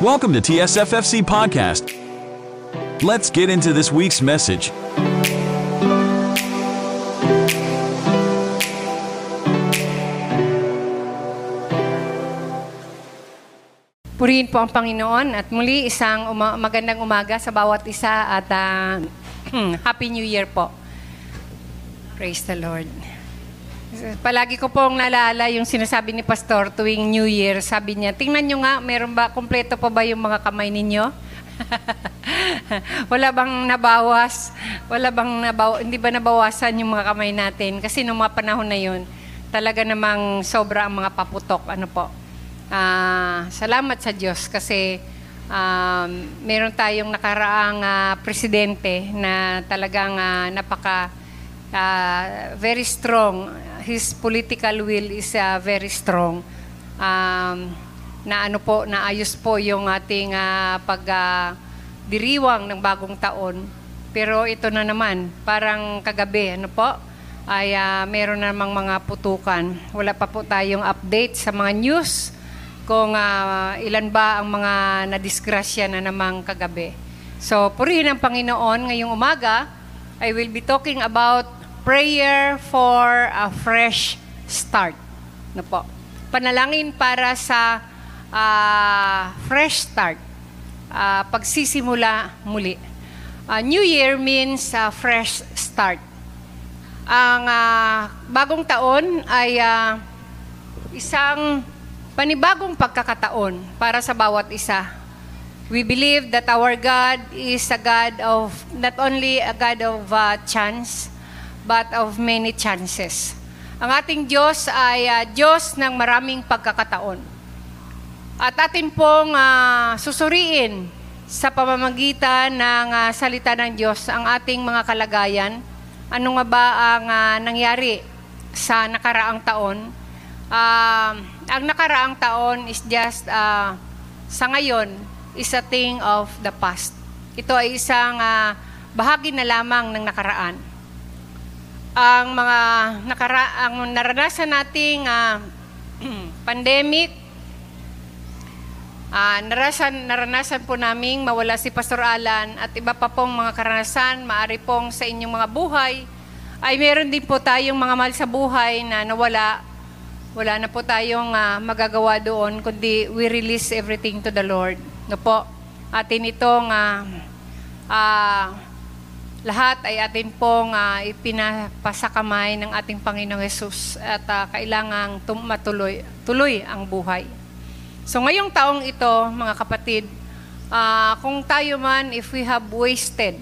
Welcome to TSFFC Podcast. Let's get into this week's message. Purihin po ang Panginoon at muli isang uma- magandang umaga sa bawat isa at ah, Happy New Year po. Praise the Lord. Palagi ko pong naalala yung sinasabi ni Pastor tuwing New Year. Sabi niya, tingnan nyo nga, meron ba, kompleto pa ba yung mga kamay ninyo? Wala bang nabawas? Wala bang nabaw hindi ba nabawasan yung mga kamay natin? Kasi nung mga panahon na yun, talaga namang sobra ang mga paputok. Ano po? Ah, salamat sa Diyos kasi um, meron tayong nakaraang ah, presidente na talagang ah, napaka ah, very strong. His political will is ah, very strong. Um, na ano po, naayos po yung ating ah, pag ah, diriwang ng bagong taon. Pero ito na naman, parang kagabi, ano po, ay ah, meron namang mga putukan. Wala pa po tayong update sa mga news kung ah, ilan ba ang mga nadisgrasya na namang kagabi. So, purihin ang Panginoon ngayong umaga. I will be talking about prayer for a fresh start. No po. Panalangin para sa ah, fresh start. Ah, pagsisimula muli. Ah, New Year means ah, fresh start. Ang ah, bagong taon ay ah, isang panibagong pagkakataon para sa bawat isa. We believe that our God is a God of not only a God of uh, chance, but of many chances. Ang ating Diyos ay uh, Diyos ng maraming pagkakataon. At atin pong uh, susuriin sa pamamagitan ng uh, salita ng Diyos ang ating mga kalagayan. Ano nga ba ang uh, nangyari sa nakaraang taon? Uh, ang nakaraang taon is just, uh, sa ngayon, is a thing of the past. Ito ay isang uh, bahagi na lamang ng nakaraan. Ang mga nakara ang naranasan nating uh, pandemic, uh, narasan, naranasan po naming mawala si Pastor Alan at iba pa pong mga karanasan, maari pong sa inyong mga buhay, ay meron din po tayong mga mahal sa buhay na nawala wala na po tayong uh, magagawa doon, kundi we release everything to the Lord. No po, atin itong uh, uh, lahat ay atin pong uh, ipinapasakamay ng ating Panginoong Yesus at uh, kailangang tum- matuloy tuloy ang buhay. So ngayong taong ito, mga kapatid, uh, kung tayo man, if we have wasted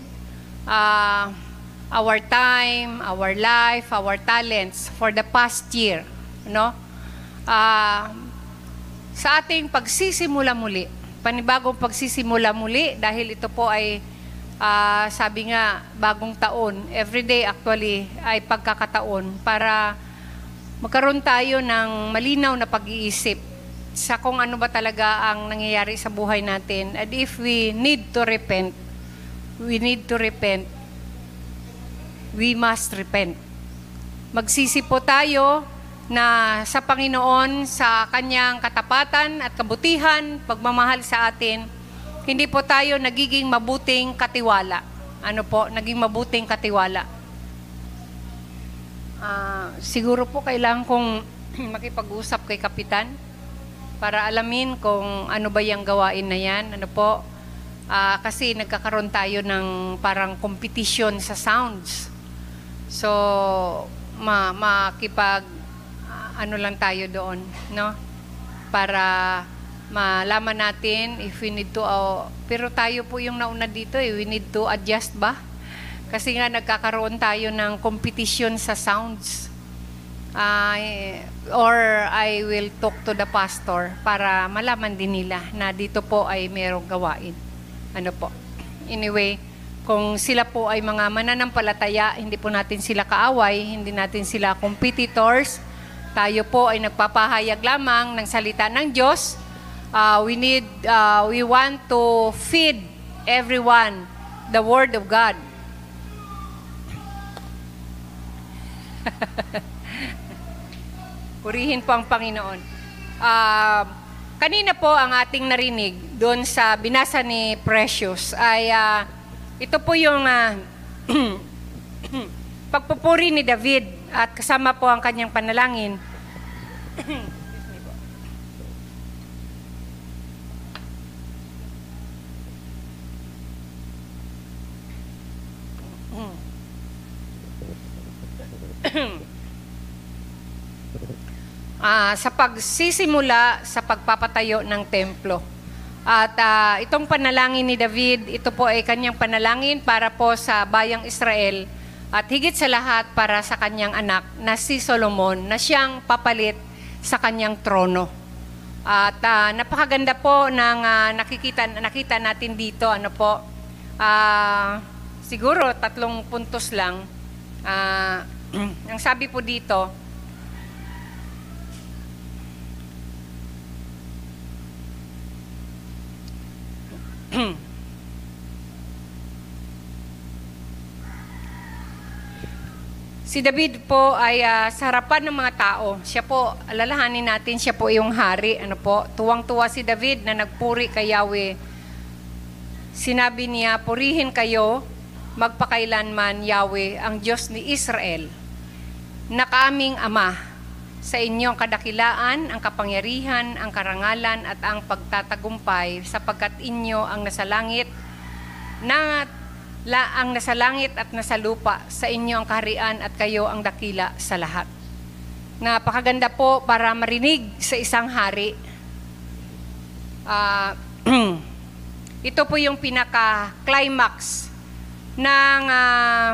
uh, our time, our life, our talents for the past year, no? Uh, sa ating pagsisimula muli, panibagong pagsisimula muli dahil ito po ay uh, sabi nga bagong taon, everyday actually ay pagkakataon para magkaroon tayo ng malinaw na pag-iisip sa kung ano ba talaga ang nangyayari sa buhay natin. And if we need to repent, we need to repent. We must repent. Magsisi po tayo na sa Panginoon, sa kanyang katapatan at kabutihan, pagmamahal sa atin, hindi po tayo nagiging mabuting katiwala. Ano po, naging mabuting katiwala. Uh, siguro po kailangan kong makipag-usap kay Kapitan para alamin kung ano ba yung gawain na yan. Ano po, uh, kasi nagkakaroon tayo ng parang competition sa sounds. So, ma makipag ano lang tayo doon, no? Para malaman natin if we need to, uh, pero tayo po yung nauna dito eh, we need to adjust ba? Kasi nga nagkakaroon tayo ng competition sa sounds. Uh, or I will talk to the pastor para malaman din nila na dito po ay merong gawain. Ano po? Anyway, kung sila po ay mga mananampalataya, hindi po natin sila kaaway, hindi natin sila competitors, tayo po ay nagpapahayag lamang ng salita ng Diyos. Uh, we need, uh, we want to feed everyone the Word of God. Purihin po ang Panginoon. Uh, kanina po ang ating narinig doon sa binasa ni Precious ay uh, ito po yung uh, pagpupuri ni David at kasama po ang kanyang panalangin. uh, sa pagsisimula sa pagpapatayo ng templo. At uh, itong panalangin ni David, ito po ay kanyang panalangin para po sa bayang Israel at higit sa lahat para sa kanyang anak na si Solomon na siyang papalit sa kanyang trono. At uh, napakaganda po ng uh, nakikita nakita natin dito ano po. Uh, siguro tatlong puntos lang. Uh, ang sabi po dito, Si David po ay uh, sa harapan ng mga tao. Siya po, alalahanin natin, siya po yung hari. Ano po, tuwang-tuwa si David na nagpuri kay Yahweh. Sinabi niya, purihin kayo, magpakailanman Yahweh, ang Diyos ni Israel, na kaaming Ama, sa inyong kadakilaan, ang kapangyarihan, ang karangalan, at ang pagtatagumpay, sapagkat inyo ang nasa langit, na la ang nasa langit at nasa lupa, sa inyo ang kaharian at kayo ang dakila sa lahat. Napakaganda po para marinig sa isang hari. Uh, ito po yung pinaka-climax ng uh,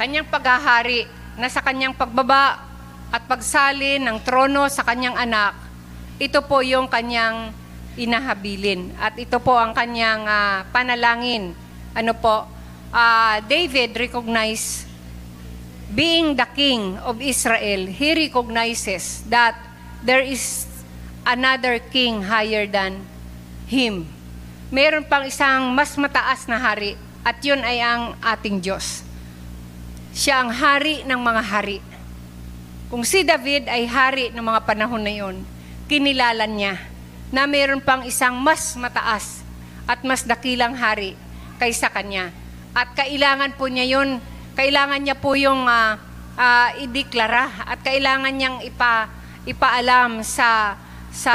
kanyang paghahari na sa kanyang pagbaba at pagsali ng trono sa kanyang anak. Ito po yung kanyang inahabilin. At ito po ang kanyang uh, panalangin. Ano po? Uh, David recognized being the king of Israel, he recognizes that there is another king higher than him. Meron pang isang mas mataas na hari at yun ay ang ating Diyos. Siya ang hari ng mga hari. Kung si David ay hari ng mga panahon na yun, kinilala niya na mayroon pang isang mas mataas at mas dakilang hari kaysa kanya. At kailangan po niya yun, kailangan niya po yung uh, uh, ideklara at kailangan niyang ipa, ipaalam sa sa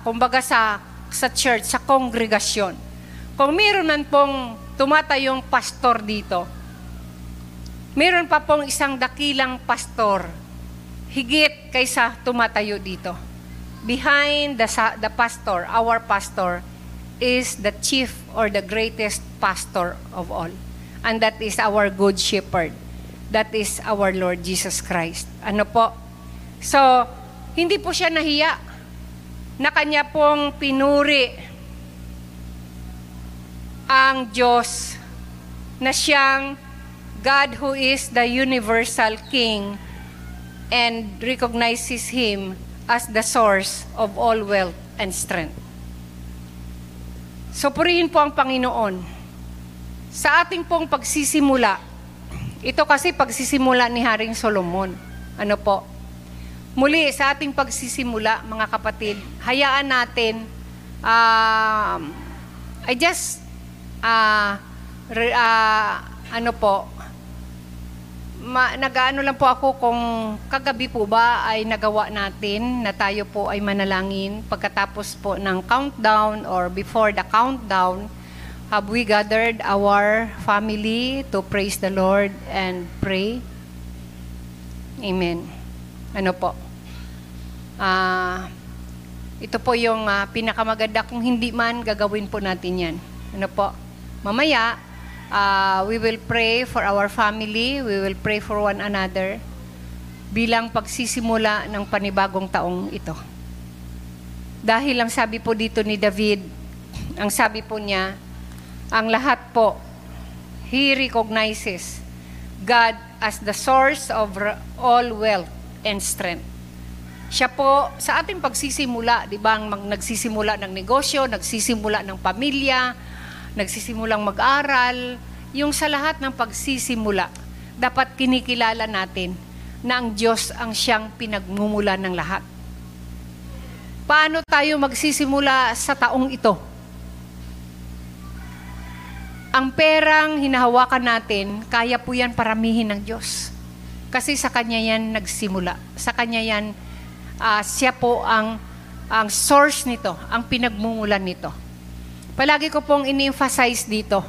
kumbaga sa sa church, sa kongregasyon. Kung meron man pong tumatayong pastor dito, meron pa pong isang dakilang pastor higit kaysa tumatayo dito behind the, the pastor, our pastor, is the chief or the greatest pastor of all. And that is our good shepherd. That is our Lord Jesus Christ. Ano po? So, hindi po siya nahiya na kanya pong pinuri ang Diyos na siyang God who is the universal King and recognizes Him as the source of all wealth and strength. So purihin po ang Panginoon. Sa ating pong pagsisimula, ito kasi pagsisimula ni Haring Solomon. Ano po? Muli, sa ating pagsisimula, mga kapatid, hayaan natin, uh, I just, uh, re, uh, ano po, ma, nag-ano lang po ako kung kagabi po ba ay nagawa natin na tayo po ay manalangin pagkatapos po ng countdown or before the countdown have we gathered our family to praise the Lord and pray? Amen ano po? Ah uh, ito po yung uh, pinakamaganda. Kung hindi man gagawin po natin yan. Ano po? Mamaya Uh, we will pray for our family. We will pray for one another bilang pagsisimula ng panibagong taong ito. Dahil ang sabi po dito ni David, ang sabi po niya, ang lahat po, he recognizes God as the source of all wealth and strength. Siya po, sa ating pagsisimula, di ba, nagsisimula ng negosyo, nagsisimula ng pamilya, nagsisimulang mag-aral, yung sa lahat ng pagsisimula, dapat kinikilala natin na ang Diyos ang siyang pinagmumula ng lahat. paano tayo magsisimula sa taong ito? Ang perang hinahawakan natin, kaya po yan paramihin ng Diyos. Kasi sa Kanya yan nagsimula. Sa Kanya yan, uh, siya po ang, ang source nito, ang pinagmumulan nito. Palagi ko pong ini-emphasize dito,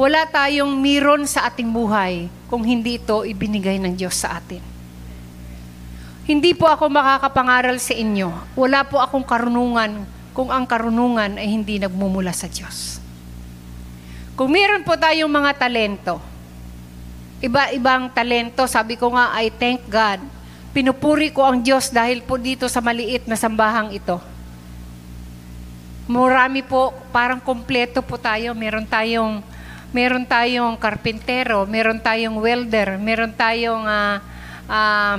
wala tayong miron sa ating buhay kung hindi ito ibinigay ng Diyos sa atin. Hindi po ako makakapangaral sa inyo. Wala po akong karunungan kung ang karunungan ay hindi nagmumula sa Diyos. Kung meron po tayong mga talento, iba-ibang talento, sabi ko nga, I thank God. Pinupuri ko ang Diyos dahil po dito sa maliit na sambahang ito. Marami po, parang kompleto po tayo. Meron tayong meron tayong karpintero, meron tayong welder, meron tayong uh, uh,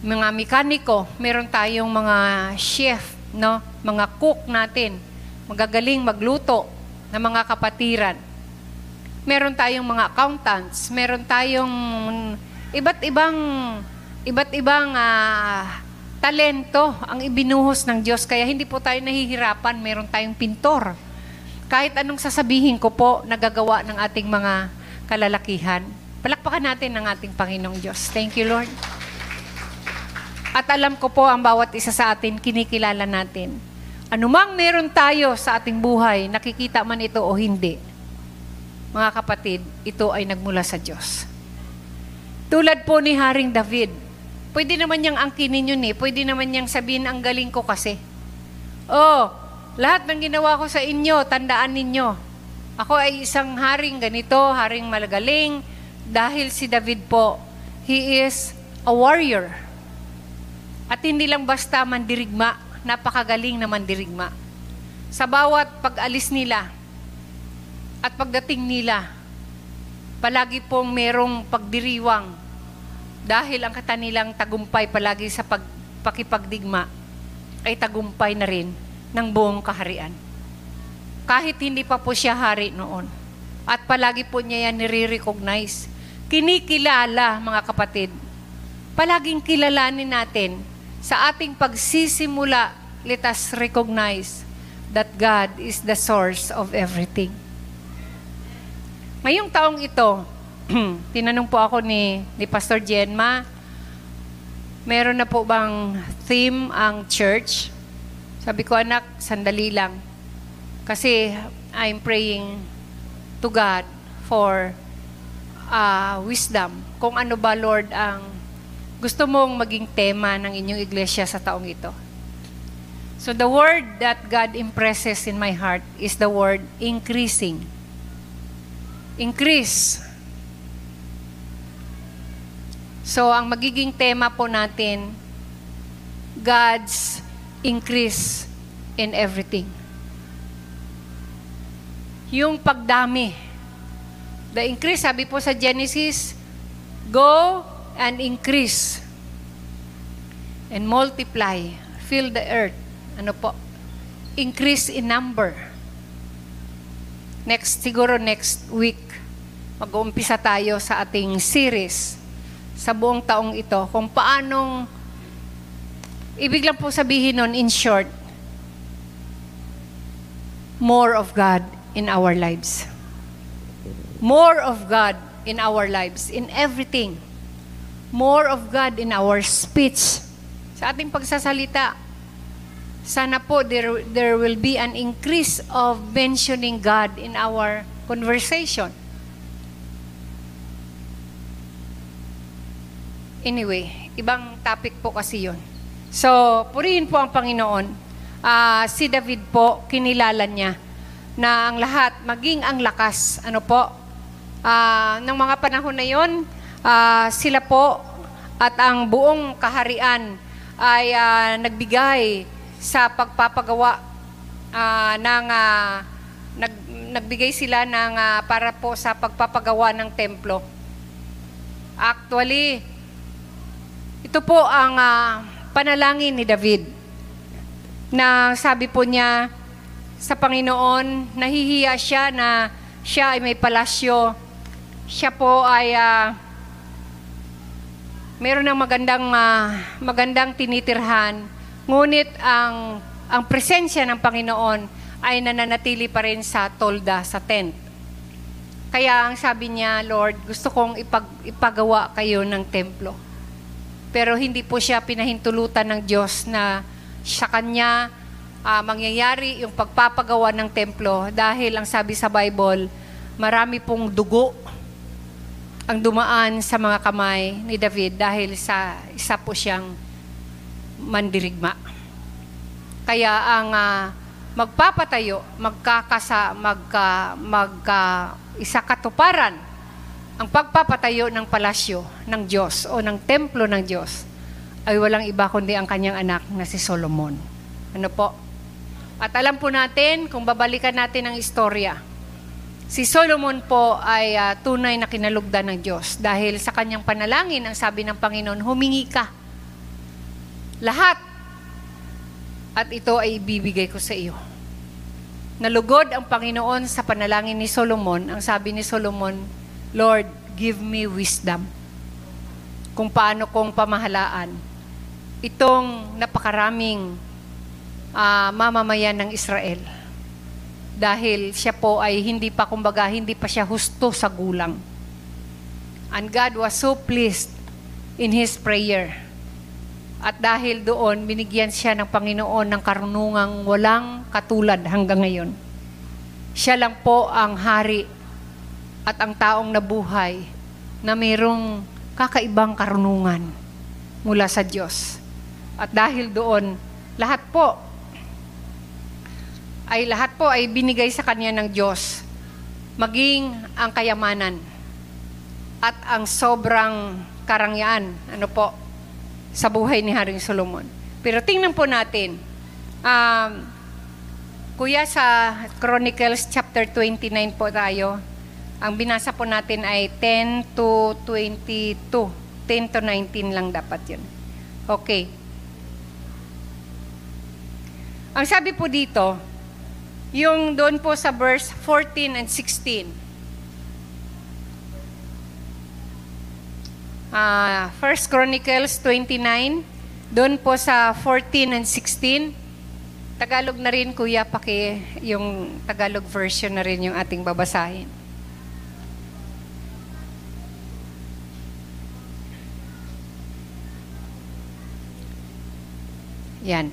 mga mekaniko, meron tayong mga chef, no? Mga cook natin, magagaling magluto, na mga kapatiran. Meron tayong mga accountants, meron tayong iba't ibang iba't ibang uh, talento ang ibinuhos ng Diyos kaya hindi po tayo nahihirapan, meron tayong pintor. Kahit anong sasabihin ko po, nagagawa ng ating mga kalalakihan. Palakpakan natin ang ating Panginoong Diyos. Thank you, Lord. At alam ko po ang bawat isa sa atin, kinikilala natin Anumang meron tayo sa ating buhay, nakikita man ito o hindi, mga kapatid, ito ay nagmula sa Diyos. Tulad po ni Haring David, pwede naman niyang angkinin yun eh, pwede naman niyang sabihin, ang galing ko kasi. Oh, lahat ng ginawa ko sa inyo, tandaan ninyo. Ako ay isang haring ganito, haring malagaling, dahil si David po, he is a warrior. At hindi lang basta mandirigma, napakagaling na mandirigma. Sa bawat pag-alis nila at pagdating nila, palagi pong merong pagdiriwang dahil ang kanilang tagumpay palagi sa pagpakipagdigma ay tagumpay na rin ng buong kaharian. Kahit hindi pa po siya hari noon. At palagi po niya yan nire-recognize. Kinikilala, mga kapatid. Palaging kilalanin natin sa ating pagsisimula, let us recognize that God is the source of everything. Ngayong taong ito, tinanong po ako ni, ni Pastor Jenma, meron na po bang theme ang church? Sabi ko, anak, sandali lang. Kasi I'm praying to God for uh, wisdom. Kung ano ba, Lord, ang gusto mong maging tema ng inyong iglesia sa taong ito. So the word that God impresses in my heart is the word increasing. Increase. So ang magiging tema po natin, God's increase in everything. Yung pagdami. The increase, sabi po sa Genesis, go and increase and multiply, fill the earth. Ano po? Increase in number. Next, siguro next week, mag-uumpisa tayo sa ating series sa buong taong ito kung paanong, ibig lang po sabihin nun, in short, more of God in our lives. More of God in our lives, in everything more of God in our speech. Sa ating pagsasalita, sana po there, there will be an increase of mentioning God in our conversation. Anyway, ibang topic po kasi yon. So, purihin po ang Panginoon. Uh, si David po, kinilala niya na ang lahat, maging ang lakas, ano po, uh, ng mga panahon na yon, uh, sila po at ang buong kaharian ay uh, nagbigay sa pagpapagawa uh, ng uh, nag, nagbigay sila ng uh, para po sa pagpapagawa ng templo. Actually, ito po ang uh, panalangin ni David na sabi po niya sa Panginoon, nahihiya siya na siya ay may palasyo. Siya po ay uh, meron ng magandang uh, magandang tinitirhan, Ngunit ang, ang presensya ng Panginoon ay nananatili pa rin sa tolda, sa tent. Kaya ang sabi niya, Lord, gusto kong ipag, ipagawa kayo ng templo. Pero hindi po siya pinahintulutan ng Diyos na sa kanya uh, mangyayari yung pagpapagawa ng templo dahil ang sabi sa Bible, marami pong dugo ang dumaan sa mga kamay ni David dahil sa isa po siyang mandirigma. Kaya ang uh, magpapatayo, magkakasa, magka, magka, isa katuparan ang pagpapatayo ng palasyo ng Diyos o ng templo ng Diyos ay walang iba kundi ang kanyang anak na si Solomon. Ano po? At alam po natin, kung babalikan natin ang istorya, si Solomon po ay uh, tunay na kinalugdan ng Diyos dahil sa kanyang panalangin, ang sabi ng Panginoon, humingi ka. Lahat. At ito ay ibibigay ko sa iyo. Nalugod ang Panginoon sa panalangin ni Solomon. Ang sabi ni Solomon, Lord, give me wisdom. Kung paano kong pamahalaan itong napakaraming uh, mamamayan ng Israel. Dahil siya po ay hindi pa, kumbaga, hindi pa siya husto sa gulang. And God was so pleased in His prayer. At dahil doon, binigyan siya ng Panginoon ng karunungang walang katulad hanggang ngayon. Siya lang po ang hari at ang taong nabuhay na mayroong kakaibang karunungan mula sa Diyos. At dahil doon, lahat po ay lahat po ay binigay sa kanya ng Diyos. Maging ang kayamanan at ang sobrang karangyaan, ano po, sa buhay ni Haring Solomon. Pero tingnan po natin, um, Kuya, sa Chronicles chapter 29 po tayo. Ang binasa po natin ay 10 to 22. 10 to 19 lang dapat yun. Okay. Ang sabi po dito, yung doon po sa verse 14 and 16. Uh, First Chronicles 29, doon po sa 14 and 16, Tagalog na rin, Kuya, paki yung Tagalog version na rin yung ating babasahin. Yan.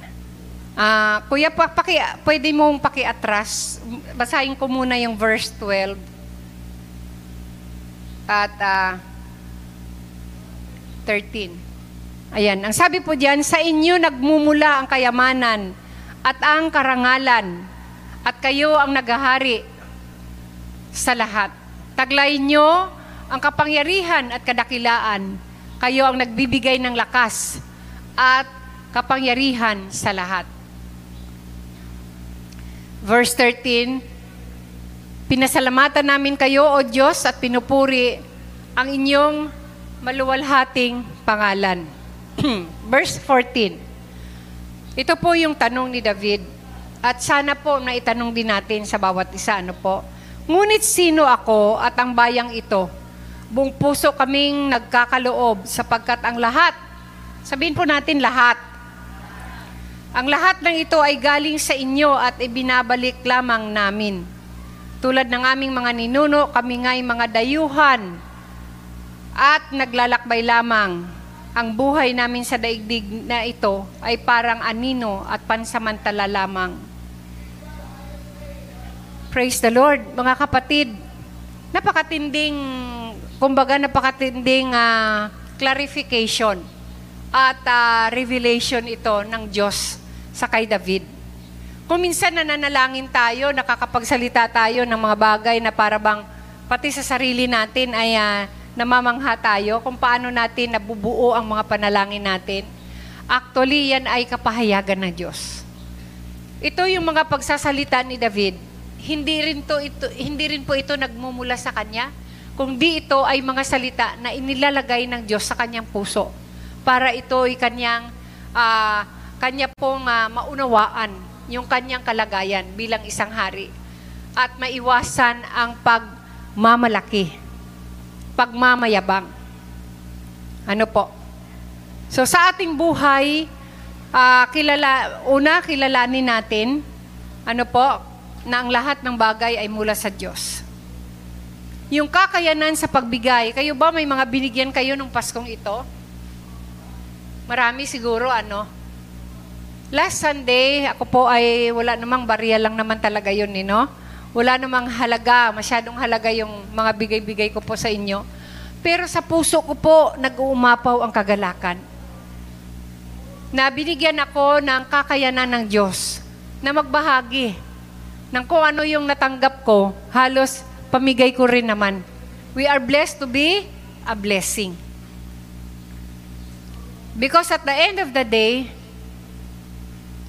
Uh, kuya, paki, pwede mong paki-atras. Basahin ko muna yung verse 12. At uh, ah, 13. Ayan. Ang sabi po diyan, sa inyo nagmumula ang kayamanan at ang karangalan, at kayo ang nagahari sa lahat. Taglay nyo ang kapangyarihan at kadakilaan. Kayo ang nagbibigay ng lakas at kapangyarihan sa lahat. Verse 13, Pinasalamatan namin kayo, O Diyos, at pinupuri ang inyong maluwalhating pangalan. Verse 14, ito po yung tanong ni David. At sana po na itanong din natin sa bawat isa, ano po. Ngunit sino ako at ang bayang ito? Buong puso kaming nagkakaloob sapagkat ang lahat, sabihin po natin lahat, ang lahat ng ito ay galing sa inyo at ibinabalik lamang namin. Tulad ng aming mga ninuno, kami nga'y mga dayuhan at naglalakbay lamang ang buhay namin sa daigdig na ito ay parang anino at pansamantala lamang. Praise the Lord, mga kapatid. Napakatinding, kumbaga napakatinding uh, clarification at uh, revelation ito ng Diyos sa kay David. Kung minsan nananalangin tayo, nakakapagsalita tayo ng mga bagay na parabang pati sa sarili natin ay uh, namamangha tayo kung paano natin nabubuo ang mga panalangin natin. Actually, yan ay kapahayagan ng Diyos. Ito yung mga pagsasalita ni David. Hindi rin, to, ito, hindi rin po ito nagmumula sa kanya, kundi ito ay mga salita na inilalagay ng Diyos sa kanyang puso para ito ay kanyang uh, kanya pong uh, maunawaan yung kanyang kalagayan bilang isang hari at maiwasan ang pagmamalaki pagmamayabang. Ano po? So sa ating buhay, Ah, kilala, una, kilalanin natin, ano po, na ang lahat ng bagay ay mula sa Diyos. Yung kakayanan sa pagbigay, kayo ba may mga binigyan kayo nung Paskong ito? Marami siguro, ano? Last Sunday, ako po ay wala namang barya lang naman talaga yun, eh, no? Wala namang halaga, masyadong halaga yung mga bigay-bigay ko po sa inyo. Pero sa puso ko po, nag-uumapaw ang kagalakan. Na binigyan ako ng kakayanan ng Diyos na magbahagi ng kung ano yung natanggap ko, halos pamigay ko rin naman. We are blessed to be a blessing. Because at the end of the day,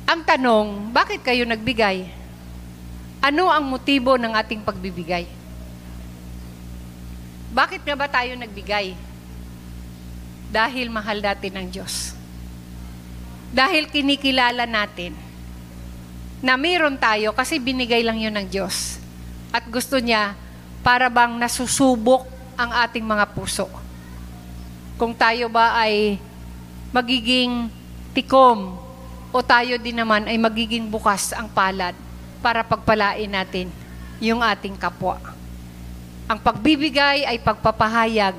ang tanong, bakit kayo nagbigay? Ano ang motibo ng ating pagbibigay? Bakit nga ba tayo nagbigay? Dahil mahal natin ng Diyos. Dahil kinikilala natin na mayroon tayo kasi binigay lang yun ng Diyos. At gusto niya para bang nasusubok ang ating mga puso. Kung tayo ba ay magiging tikom o tayo din naman ay magiging bukas ang palad para pagpalain natin yung ating kapwa. Ang pagbibigay ay pagpapahayag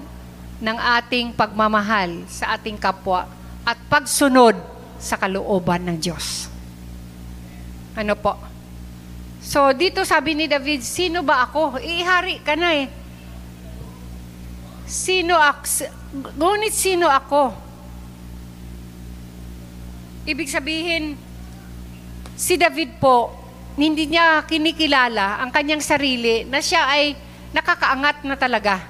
ng ating pagmamahal sa ating kapwa at pagsunod sa kalooban ng Diyos. Ano po? So, dito sabi ni David, sino ba ako? Ihari ka na eh. Sino ako? Ngunit sino ako? Ibig sabihin, si David po, hindi niya kinikilala ang kanyang sarili na siya ay nakakaangat na talaga.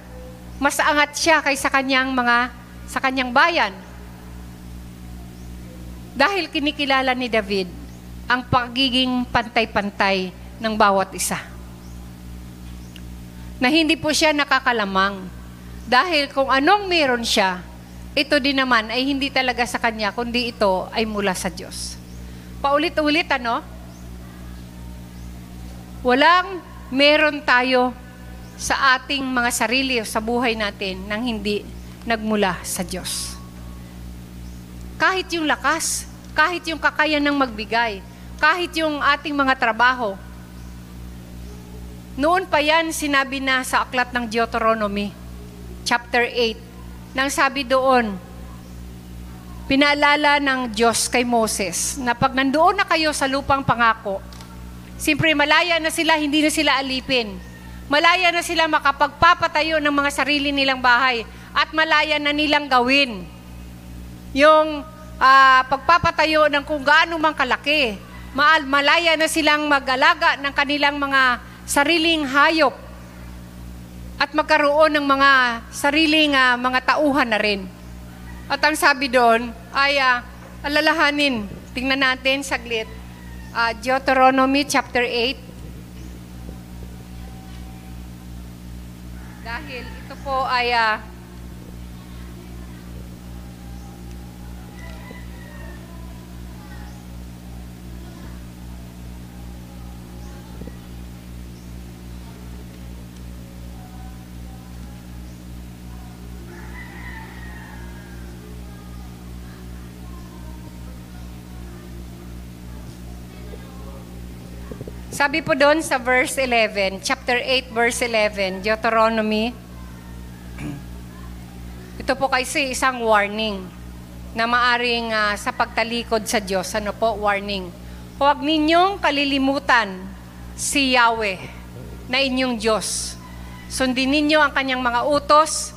Mas angat siya kaysa kanyang mga sa kanyang bayan. Dahil kinikilala ni David ang pagiging pantay-pantay ng bawat isa. Na hindi po siya nakakalamang. Dahil kung anong meron siya, ito din naman ay hindi talaga sa kanya, kundi ito ay mula sa Diyos. Paulit-ulit, ano? Walang meron tayo sa ating mga sarili o sa buhay natin nang hindi nagmula sa Diyos. Kahit yung lakas, kahit yung kakayan ng magbigay, kahit yung ating mga trabaho. Noon pa yan, sinabi na sa aklat ng Deuteronomy, chapter 8, nang sabi doon, pinaalala ng Diyos kay Moses na pag nandoon na kayo sa lupang pangako, siyempre malaya na sila, hindi na sila alipin. Malaya na sila makapagpapatayo ng mga sarili nilang bahay at malaya na nilang gawin yung uh, pagpapatayo ng kung gaano mang kalaki. Malaya na silang mag-alaga ng kanilang mga sariling hayop at magkaroon ng mga sariling uh, mga tauhan na rin. At ang sabi doon ay uh, alalahanin. Tingnan natin saglit. Uh, Deuteronomy chapter 8. Dahil ito po ay uh, Sabi po doon sa verse 11, chapter 8, verse 11, Deuteronomy, ito po kasi isang warning na maaring uh, sa pagtalikod sa Diyos. Ano po? Warning. Huwag ninyong kalilimutan si Yahweh na inyong Diyos. Sundin ninyo ang kanyang mga utos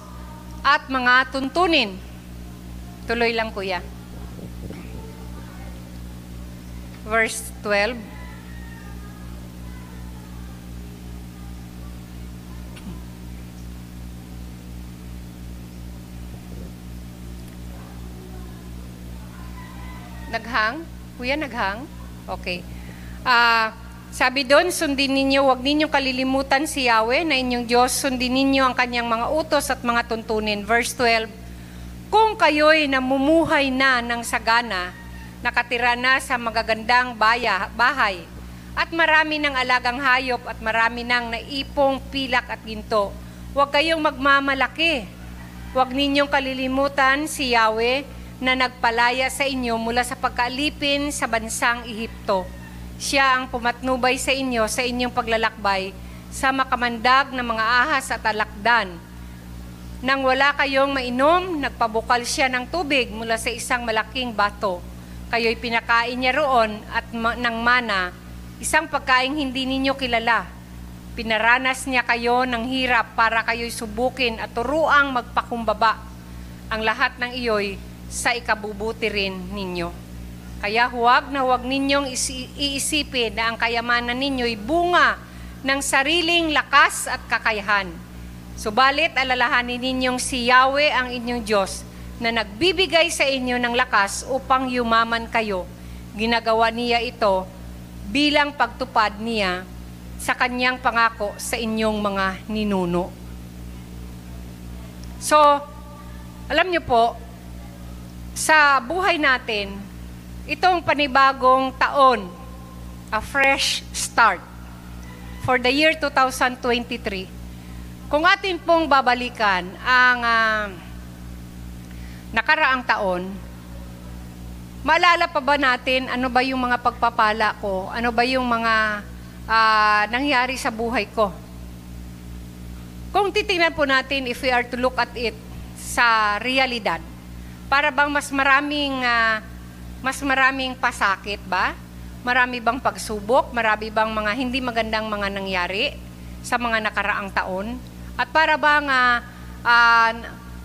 at mga tuntunin. Tuloy lang kuya. Verse 12. Naghang? Kuya, naghang? Okay. Ah, uh, sabi doon, sundin ninyo, huwag ninyong kalilimutan si Yahweh na inyong Diyos, sundin ninyo ang kanyang mga utos at mga tuntunin. Verse 12, Kung kayo'y namumuhay na ng sagana, nakatira na sa magagandang baya, bahay, at marami ng alagang hayop at marami ng naipong pilak at ginto, huwag kayong magmamalaki. Huwag ninyong kalilimutan si Yahweh na nagpalaya sa inyo mula sa pagkaalipin sa bansang Ehipto. Siya ang pumatnubay sa inyo sa inyong paglalakbay sa makamandag na mga ahas at alakdan. Nang wala kayong mainom, nagpabukal siya ng tubig mula sa isang malaking bato. Kayo'y pinakain niya roon at ma- ng mana, isang pagkaing hindi ninyo kilala. Pinaranas niya kayo ng hirap para kayo'y subukin at turuang magpakumbaba. Ang lahat ng iyo'y sa ikabubuti rin ninyo. Kaya huwag na huwag ninyong isi- iisipin na ang kayamanan ninyo'y bunga ng sariling lakas at kakayahan. Subalit alalahanin ninyong si Yahweh ang inyong Diyos na nagbibigay sa inyo ng lakas upang yumaman kayo. Ginagawa niya ito bilang pagtupad niya sa kanyang pangako sa inyong mga ninuno. So, alam niyo po, sa buhay natin, itong panibagong taon, a fresh start for the year 2023, kung atin pong babalikan ang uh, nakaraang taon, maalala pa ba natin ano ba yung mga pagpapala ko? Ano ba yung mga uh, nangyari sa buhay ko? Kung titingnan po natin if we are to look at it sa realidad, para bang mas maraming uh, mas maraming pasakit ba? Marami bang pagsubok? Marami bang mga hindi magandang mga nangyari sa mga nakaraang taon? At para bang uh, uh,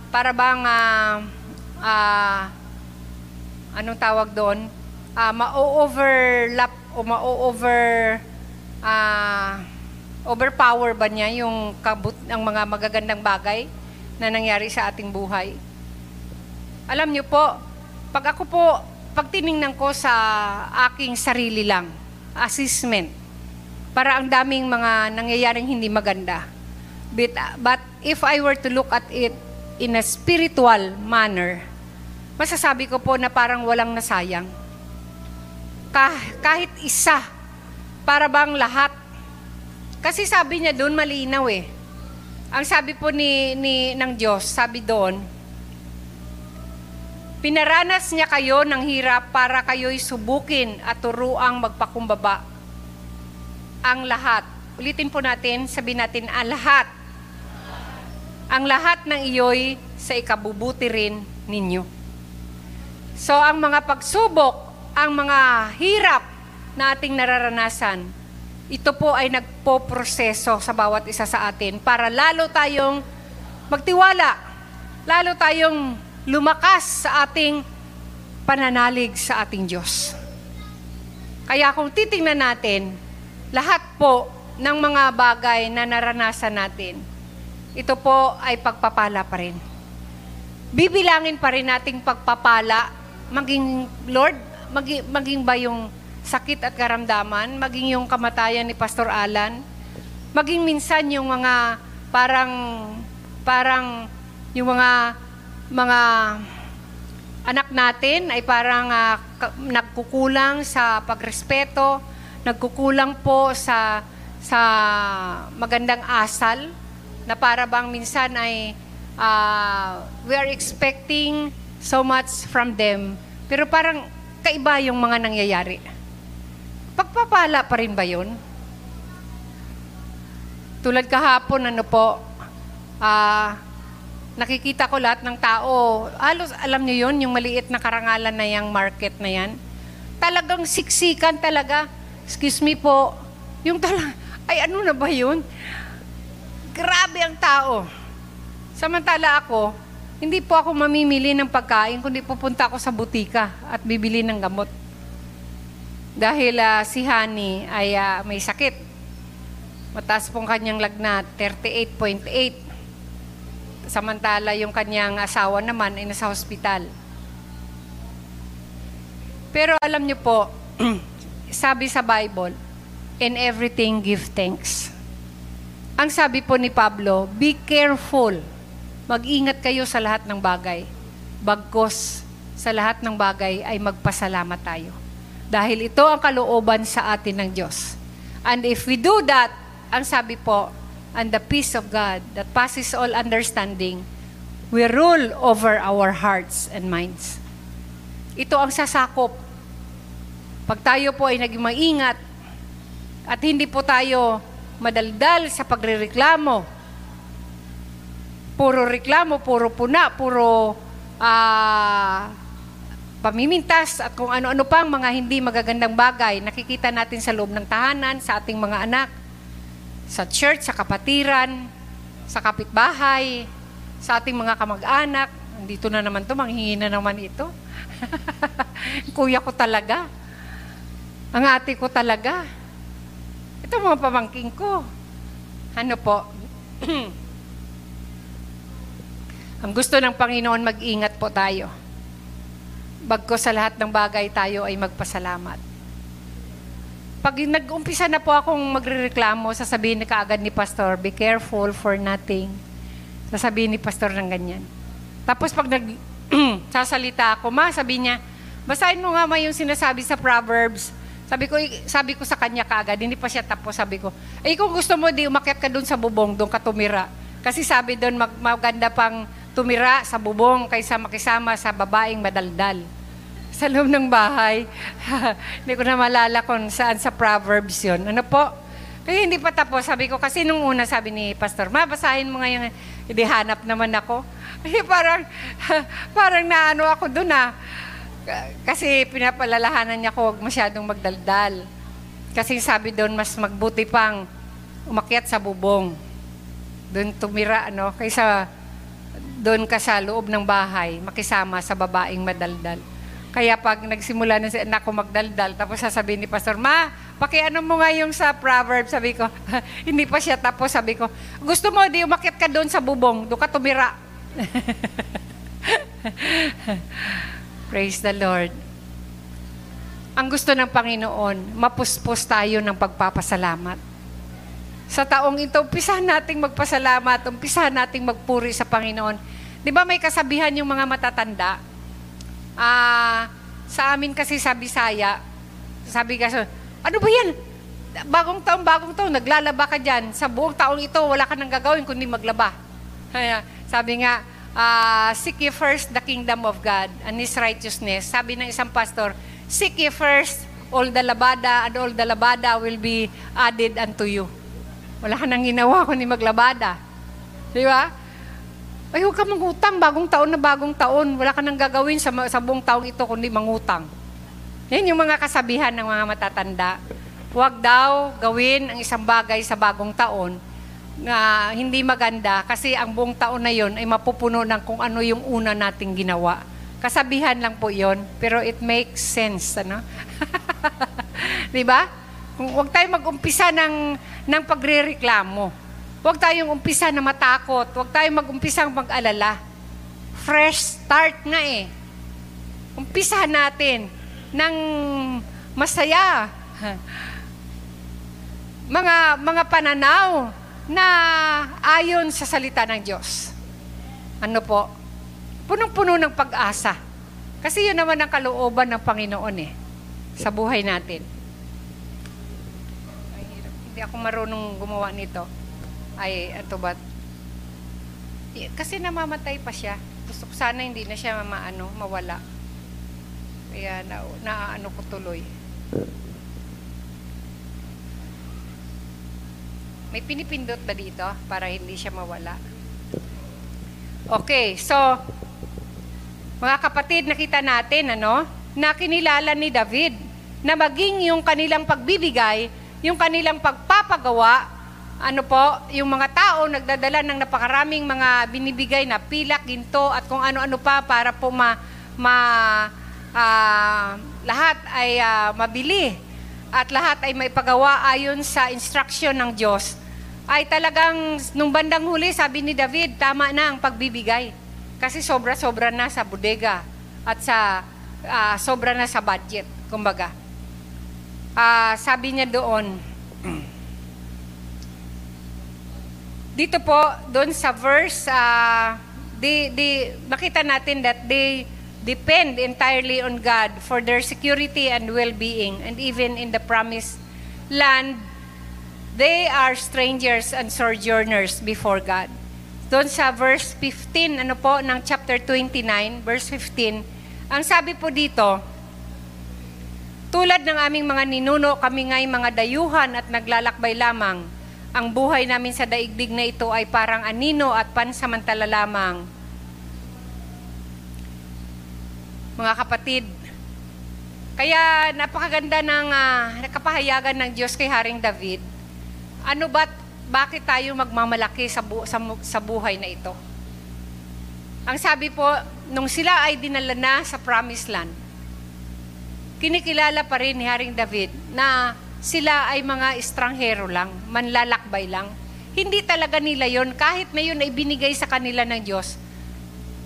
para bang uh, uh, anong tawag doon? Uh, ma-overlap o ma-over uh, overpower ba niya yung kabut ang mga magagandang bagay na nangyari sa ating buhay? Alam niyo po, pag ako po, pag tiningnan ko sa aking sarili lang, assessment, para ang daming mga nangyayaring hindi maganda But, but if I were to look at it in a spiritual manner, masasabi ko po na parang walang nasayang. Kah- kahit isa, para bang lahat. Kasi sabi niya doon malinaw eh. Ang sabi po ni, ni ng Diyos, sabi doon, Pinaranas niya kayo ng hirap para kayo'y subukin at turuang magpakumbaba. Ang lahat. Ulitin po natin, sabihin natin, ang lahat ang lahat ng iyo'y sa ikabubuti rin ninyo. So ang mga pagsubok, ang mga hirap na ating nararanasan, ito po ay nagpo-proseso sa bawat isa sa atin para lalo tayong magtiwala, lalo tayong lumakas sa ating pananalig sa ating Diyos. Kaya kung titingnan natin, lahat po ng mga bagay na naranasan natin, ito po ay pagpapala pa rin. Bibilangin pa rin nating pagpapala, maging, Lord, maging, maging ba yung sakit at karamdaman, maging yung kamatayan ni Pastor Alan, maging minsan yung mga parang, parang yung mga, mga anak natin ay parang uh, nagkukulang sa pagrespeto, nagkukulang po sa sa magandang asal na para bang minsan ay uh, we are expecting so much from them. Pero parang kaiba yung mga nangyayari. Pagpapala pa rin ba yun? Tulad kahapon, ano po, uh, nakikita ko lahat ng tao, halos alam niyo yon yung maliit na karangalan na yung market na yan. Talagang siksikan talaga. Excuse me po. Yung talaga, ay ano na ba yun? Grabe ang tao. Samantala ako, hindi po ako mamimili ng pagkain, kundi pupunta ako sa butika at bibili ng gamot. Dahil uh, si Honey ay uh, may sakit. Mataas pong kanyang lagnat, 38.8. Samantala yung kanyang asawa naman ay nasa hospital. Pero alam niyo po, sabi sa Bible, in everything give thanks. Ang sabi po ni Pablo, be careful. Mag-ingat kayo sa lahat ng bagay. Bagkos sa lahat ng bagay ay magpasalamat tayo. Dahil ito ang kalooban sa atin ng Diyos. And if we do that, ang sabi po, and the peace of God that passes all understanding, we rule over our hearts and minds. ito ang sasakop. Pag tayo po ay naging maingat at hindi po tayo madaldal sa pagrereklamo, puro reklamo, puro puna, puro ah, pamimintas at kung ano-ano pang mga hindi magagandang bagay nakikita natin sa loob ng tahanan, sa ating mga anak, sa church, sa kapatiran, sa kapitbahay, sa ating mga kamag-anak. Dito na naman to, manghingi na naman ito. Kuya ko talaga. Ang ate ko talaga. Ito mga pamangking ko. Ano po? Ang gusto ng Panginoon, mag-ingat po tayo. Bagko sa lahat ng bagay tayo ay magpasalamat. Pag nag-umpisa na po akong magrereklamo, sasabihin ni kaagad ni Pastor, be careful for nothing. Sasabihin ni Pastor ng ganyan. Tapos pag nag sasalita ako, ma, sabi niya, basahin mo nga ma yung sinasabi sa Proverbs. Sabi ko, sabi ko sa kanya kaagad, hindi pa siya tapos, sabi ko, ay kung gusto mo, di umakyat ka doon sa bubong, doon ka tumira. Kasi sabi doon, mag, maganda pang tumira sa bubong kaysa makisama sa babaeng madaldal. Sa loob ng bahay. hindi ko na malala kung saan sa Proverbs yon. Ano po? Kaya hindi pa tapos. Sabi ko, kasi nung una sabi ni Pastor, ma, basahin mo ngayon. Hindi hanap naman ako. Kasi parang, parang naano ako doon ah. Kasi pinapalalahanan niya ako huwag masyadong magdaldal. Kasi sabi doon, mas magbuti pang umakyat sa bubong. Doon tumira, ano, kaysa doon ka sa loob ng bahay, makisama sa babaeng madaldal. Kaya pag nagsimula na si anak ko magdaldal, tapos sasabihin ni Pastor, Ma, pakiano mo nga yung sa proverb, sabi ko, hindi pa siya tapos, sabi ko, gusto mo, di umakit ka doon sa bubong, doon ka tumira. Praise the Lord. Ang gusto ng Panginoon, mapuspos tayo ng pagpapasalamat. Sa taong ito, umpisahan nating magpasalamat, umpisahan nating magpuri sa Panginoon. Di ba may kasabihan yung mga matatanda? Ah, sa amin kasi sa Bisaya, sabi kasi, ano ba yan? Bagong taon, bagong taon, naglalaba ka dyan. Sa buong taong ito, wala ka nang gagawin kundi maglaba. Sabi nga, uh, seek ye first the kingdom of God and His righteousness. Sabi ng isang pastor, seek ye first all the labada and all the labada will be added unto you. Wala ka nang ginawa kundi maglabada. Di ba? Ay, huwag ka mangutang. Bagong taon na bagong taon. Wala ka nang gagawin sa, sa buong taong ito kundi mangutang. Yan yung mga kasabihan ng mga matatanda. Huwag daw gawin ang isang bagay sa bagong taon na hindi maganda kasi ang buong taon na yon ay mapupuno ng kung ano yung una nating ginawa. Kasabihan lang po yon, pero it makes sense, ano? 'Di ba? Kung wag tayong mag-umpisa ng ng pagrereklamo. Huwag tayong umpisa na matakot. Huwag tayong mag-umpisang mag-alala. Fresh start nga eh. Umpisa natin ng masaya. Mga mga pananaw na ayon sa salita ng Diyos. Ano po? Punong-puno ng pag-asa. Kasi yun naman ang kalooban ng Panginoon eh, sa buhay natin. Ay, hindi ako marunong gumawa nito. Ay, ito ba? Kasi namamatay pa siya. Gusto ko sana hindi na siya maano, mawala. Kaya na, naano ko tuloy. May pinipindot ba dito para hindi siya mawala? Okay, so mga kapatid, nakita natin ano, na kinilala ni David na maging yung kanilang pagbibigay, yung kanilang pagpapagawa, ano po, yung mga tao nagdadala ng napakaraming mga binibigay na pilak, ginto at kung ano-ano pa para po ma, ma uh, lahat ay uh, mabili at lahat ay may pagawa ayon sa instruction ng Diyos ay talagang nung bandang huli, sabi ni David, tama na ang pagbibigay. Kasi sobra-sobra na sa bodega at sa uh, sobra na sa budget, kumbaga. Uh, sabi niya doon, dito po, doon sa verse, uh, di, di, makita natin that they depend entirely on God for their security and well-being and even in the promised land They are strangers and sojourners before God. Doon sa verse 15, ano po, ng chapter 29, verse 15, Ang sabi po dito, tulad ng aming mga ninuno, kami nga'y mga dayuhan at naglalakbay lamang. Ang buhay namin sa daigdig na ito ay parang anino at pansamantala lamang. Mga kapatid, kaya napakaganda ng uh, nakapahayagan ng Diyos kay Haring David. Ano ba, bakit tayo magmamalaki sa, bu- sa, sa buhay na ito? Ang sabi po, nung sila ay dinala na sa promised land, kinikilala pa rin ni Haring David na sila ay mga estranghero lang, manlalakbay lang. Hindi talaga nila yon kahit na yun ay binigay sa kanila ng Diyos.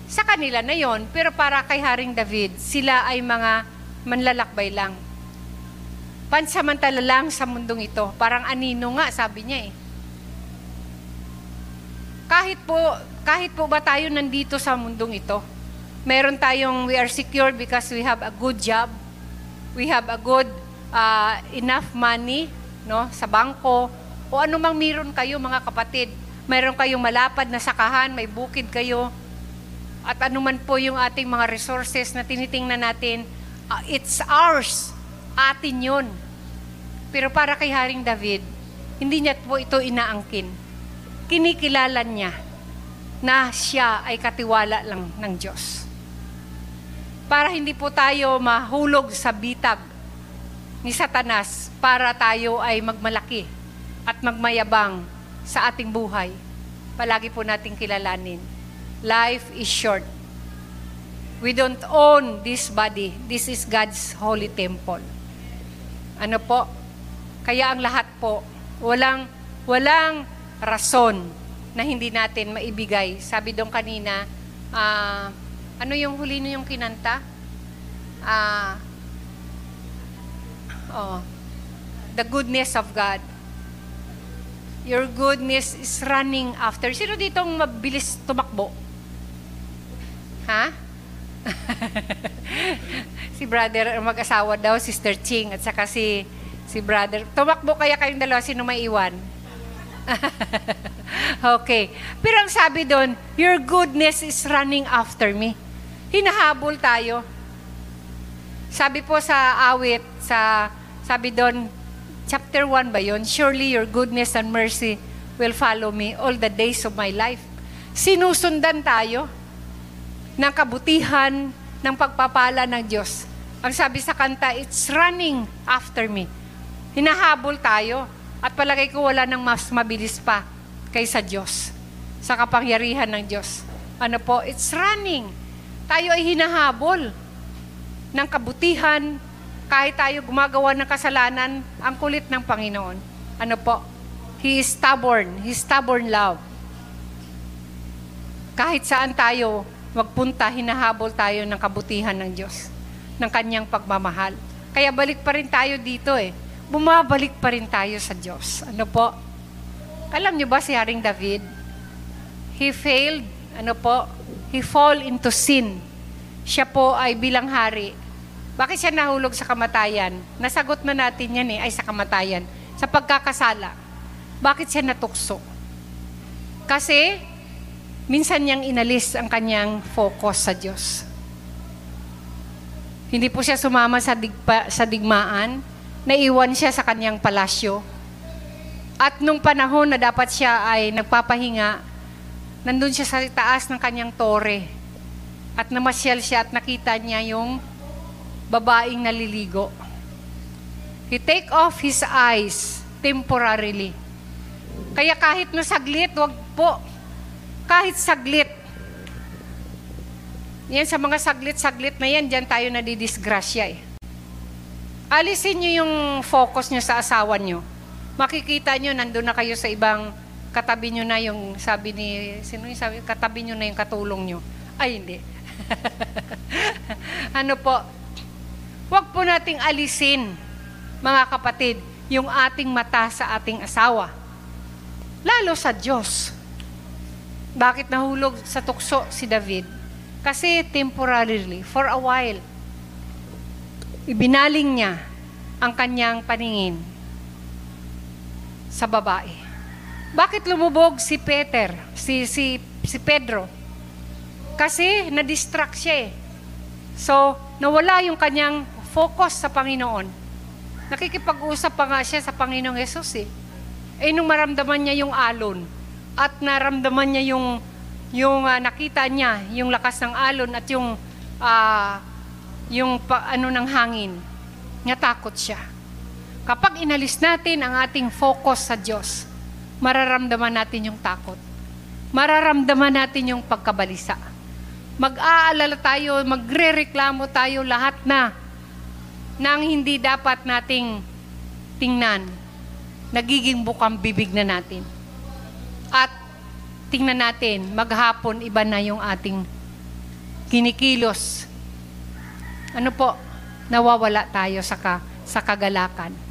Sa kanila na yon pero para kay Haring David, sila ay mga manlalakbay lang. Pansamantala lang sa mundong ito. Parang anino nga, sabi niya eh. Kahit po, kahit po ba tayo nandito sa mundong ito, meron tayong, we are secure because we have a good job, we have a good, uh, enough money, no, sa bangko, o anumang meron kayo mga kapatid. Meron kayong malapad na sakahan, may bukid kayo, at anuman po yung ating mga resources na tinitingnan natin, uh, it's ours. Atin yun. Pero para kay Haring David, hindi niya po ito inaangkin. Kinikilala niya na siya ay katiwala lang ng Diyos. Para hindi po tayo mahulog sa bitag ni Satanas para tayo ay magmalaki at magmayabang sa ating buhay. Palagi po nating kilalanin. Life is short We don't own this body. This is God's holy temple. Ano po? Kaya ang lahat po, walang, walang rason na hindi natin maibigay. Sabi doon kanina, uh, ano yung huli yung kinanta? Uh, oh, the goodness of God. Your goodness is running after. Sino ditong mabilis tumakbo? Ha? si brother, mag-asawa daw, Sister Ching, at saka si, si brother. Tumakbo kaya kayong dalawa, sino may iwan? okay. Pero ang sabi doon, your goodness is running after me. Hinahabol tayo. Sabi po sa awit, sa, sabi doon, chapter 1 ba yun? Surely your goodness and mercy will follow me all the days of my life. Sinusundan tayo ng kabutihan, ng pagpapala ng Diyos. Ang sabi sa kanta, it's running after me. Hinahabol tayo at palagay ko wala nang mas mabilis pa kaysa Diyos sa kapangyarihan ng Diyos. Ano po? It's running. Tayo ay hinahabol ng kabutihan, kahit tayo gumagawa ng kasalanan, ang kulit ng Panginoon. Ano po? He is stubborn. He is stubborn love. Kahit saan tayo magpunta, hinahabol tayo ng kabutihan ng Diyos, ng kanyang pagmamahal. Kaya balik pa rin tayo dito eh. Bumabalik pa rin tayo sa Diyos. Ano po? Alam niyo ba si Haring David? He failed, ano po? He fall into sin. Siya po ay bilang hari. Bakit siya nahulog sa kamatayan? Nasagot na natin yan eh, ay sa kamatayan. Sa pagkakasala. Bakit siya natukso? Kasi minsan niyang inalis ang kanyang focus sa Diyos. Hindi po siya sumama sa, digpa, sa digmaan, naiwan siya sa kanyang palasyo. At nung panahon na dapat siya ay nagpapahinga, nandun siya sa taas ng kanyang tore. At namasyal siya at nakita niya yung babaeng naliligo. He take off his eyes temporarily. Kaya kahit no saglit, wag po, kahit saglit. Yan sa mga saglit-saglit na yan, dyan tayo nadidisgrasya eh. Alisin nyo yung focus nyo sa asawa nyo. Makikita nyo, nandun na kayo sa ibang katabi nyo na yung sabi ni, sino yung sabi, katabi nyo na yung katulong nyo. Ay, hindi. ano po, huwag po nating alisin, mga kapatid, yung ating mata sa ating asawa. Lalo sa Diyos. Bakit nahulog sa tukso si David? Kasi temporarily, for a while, ibinaling niya ang kanyang paningin sa babae. Bakit lumubog si Peter, si, si, si Pedro? Kasi na-distract siya eh, So, nawala yung kanyang focus sa Panginoon. Nakikipag-usap pa nga siya sa Panginoong Yesus eh. Eh, nung maramdaman niya yung alon at naramdaman niya yung, yung uh, nakita niya, yung lakas ng alon at yung, uh, yung pa, ano ng hangin, natakot siya. Kapag inalis natin ang ating focus sa Diyos, mararamdaman natin yung takot. Mararamdaman natin yung pagkabalisa. Mag-aalala tayo, magre-reklamo tayo lahat na nang hindi dapat nating tingnan. Nagiging bukang bibig na natin. At tingnan natin, maghapon iba na yung ating kinikilos. Ano po? Nawawala tayo sa, ka, sa kagalakan.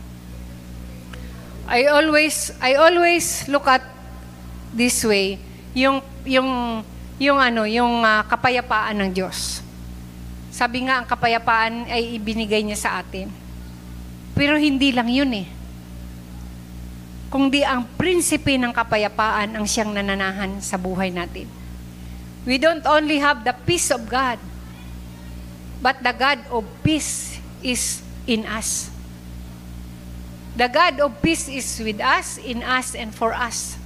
I always I always look at this way yung yung yung ano yung uh, kapayapaan ng Diyos. Sabi nga, ang kapayapaan ay ibinigay niya sa atin. Pero hindi lang yun eh. Kung di ang prinsipe ng kapayapaan ang siyang nananahan sa buhay natin. We don't only have the peace of God, but the God of peace is in us. The God of peace is with us, in us, and for us.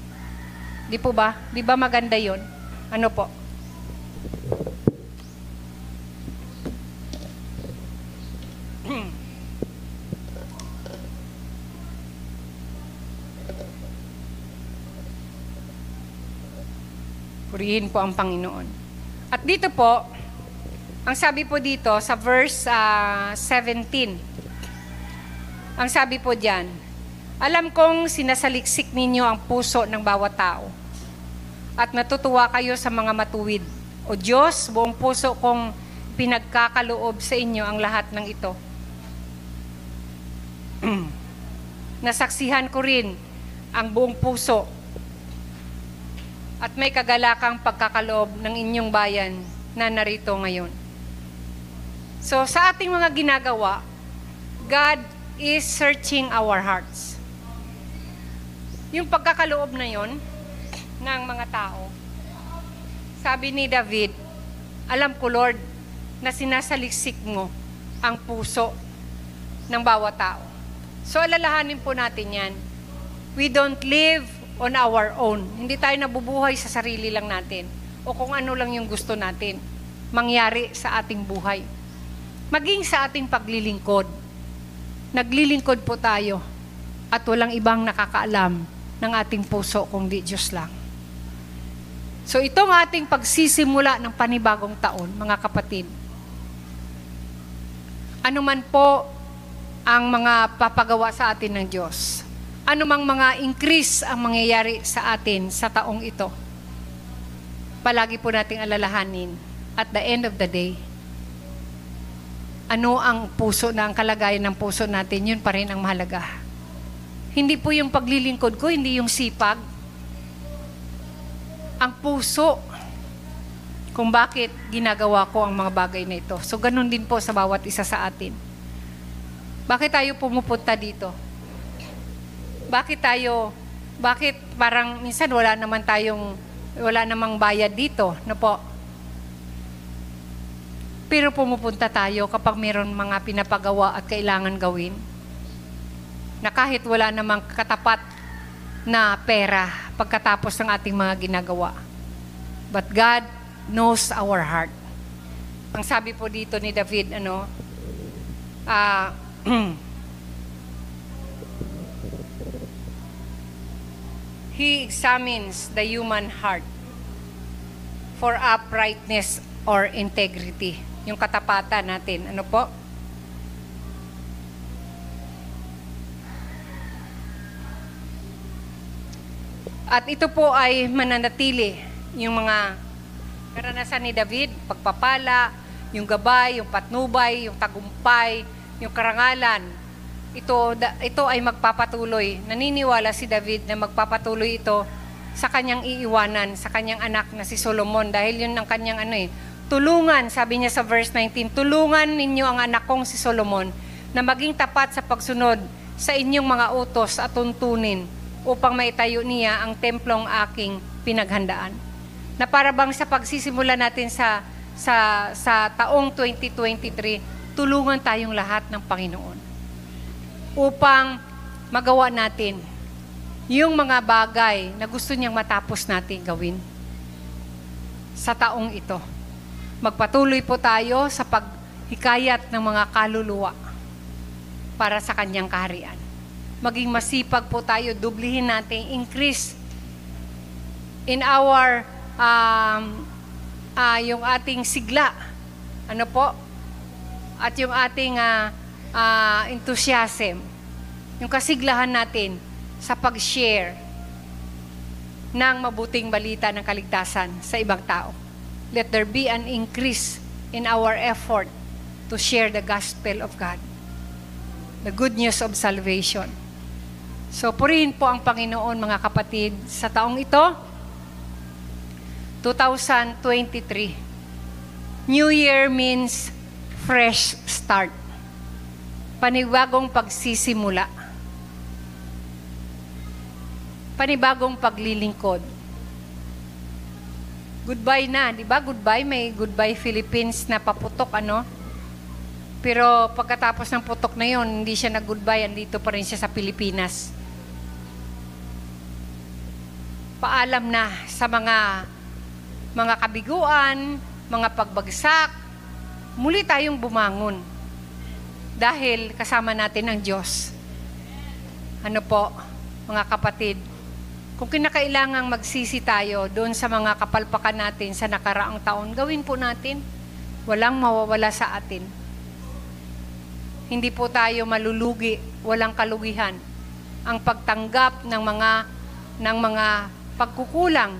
Di po ba? Di ba maganda yon? Ano po? Purihin po ang Panginoon. At dito po, ang sabi po dito sa verse uh, ah, 17, ang sabi po diyan, alam kong sinasaliksik ninyo ang puso ng bawat tao at natutuwa kayo sa mga matuwid. O Diyos, buong puso kong pinagkakaloob sa inyo ang lahat ng ito. Nasaksihan ko rin ang buong puso at may kagalakang pagkakaloob ng inyong bayan na narito ngayon. So sa ating mga ginagawa, God is searching our hearts. Yung pagkakaloob na yon ng mga tao, sabi ni David, alam ko Lord, na sinasaliksik mo ang puso ng bawat tao. So alalahanin po natin yan. We don't live on our own. Hindi tayo nabubuhay sa sarili lang natin o kung ano lang yung gusto natin mangyari sa ating buhay. Maging sa ating paglilingkod. Naglilingkod po tayo at walang ibang nakakaalam ng ating puso kung di Diyos lang. So itong ating pagsisimula ng panibagong taon, mga kapatid, ano man po ang mga papagawa sa atin ng Diyos, anumang mga increase ang mangyayari sa atin sa taong ito. Palagi po nating alalahanin, at the end of the day, ano ang puso na ang kalagayan ng puso natin, yun pa rin ang mahalaga. Hindi po yung paglilingkod ko, hindi yung sipag. Ang puso, kung bakit ginagawa ko ang mga bagay na ito. So, ganun din po sa bawat isa sa atin. Bakit tayo pumupunta dito? Bakit tayo, bakit parang minsan wala naman tayong, wala namang bayad dito, no po? Pero pumupunta tayo kapag mayroon mga pinapagawa at kailangan gawin. Na kahit wala namang katapat na pera pagkatapos ng ating mga ginagawa. But God knows our heart. Ang sabi po dito ni David, ano, ah, uh, He examines the human heart for uprightness or integrity. Yung katapatan natin. Ano po? At ito po ay mananatili yung mga karanasan ni David, pagpapala, yung gabay, yung patnubay, yung tagumpay, yung karangalan, ito, ito ay magpapatuloy. Naniniwala si David na magpapatuloy ito sa kanyang iiwanan, sa kanyang anak na si Solomon. Dahil yun ang kanyang ano eh. Tulungan, sabi niya sa verse 19, tulungan ninyo ang anak kong si Solomon na maging tapat sa pagsunod sa inyong mga utos at tuntunin upang maitayo niya ang templong aking pinaghandaan. Na para sa pagsisimula natin sa sa, sa taong 2023, tulungan tayong lahat ng Panginoon upang magawa natin yung mga bagay na gusto niyang matapos natin gawin sa taong ito. Magpatuloy po tayo sa paghikayat ng mga kaluluwa para sa kanyang kaharian. Maging masipag po tayo, dublihin natin, increase in our um, uh, yung ating sigla. Ano po? At yung ating uh, uh, enthusiasm. Yung kasiglahan natin sa pag-share ng mabuting balita ng kaligtasan sa ibang tao. Let there be an increase in our effort to share the gospel of God. The good news of salvation. So purihin po ang Panginoon mga kapatid sa taong ito, 2023. New Year means fresh start. Panibagong pagsisimula panibagong paglilingkod. Goodbye na, di ba? Goodbye, may Goodbye Philippines na paputok, ano? Pero pagkatapos ng putok na yon, hindi siya nag-goodbye, andito pa rin siya sa Pilipinas. Paalam na sa mga mga kabiguan, mga pagbagsak, muli tayong bumangon. Dahil kasama natin ang Diyos. Ano po, mga kapatid, kung kinakailangang magsisi tayo doon sa mga kapalpakan natin sa nakaraang taon, gawin po natin. Walang mawawala sa atin. Hindi po tayo malulugi, walang kalugihan. Ang pagtanggap ng mga ng mga pagkukulang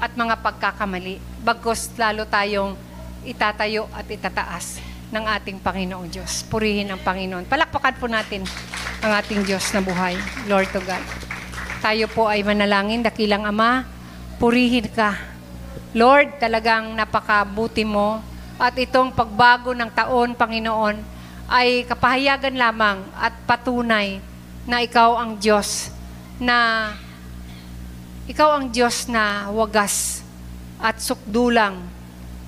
at mga pagkakamali. Bagkos lalo tayong itatayo at itataas ng ating Panginoong Diyos. Purihin ang Panginoon. Palakpakan po natin ang ating Diyos na buhay. Lord to God. Tayo po ay manalangin, dakilang Ama, purihin ka. Lord, talagang napakabuti mo. At itong pagbago ng taon, Panginoon, ay kapahayagan lamang at patunay na ikaw ang Diyos na ikaw ang Diyos na wagas at sukdulang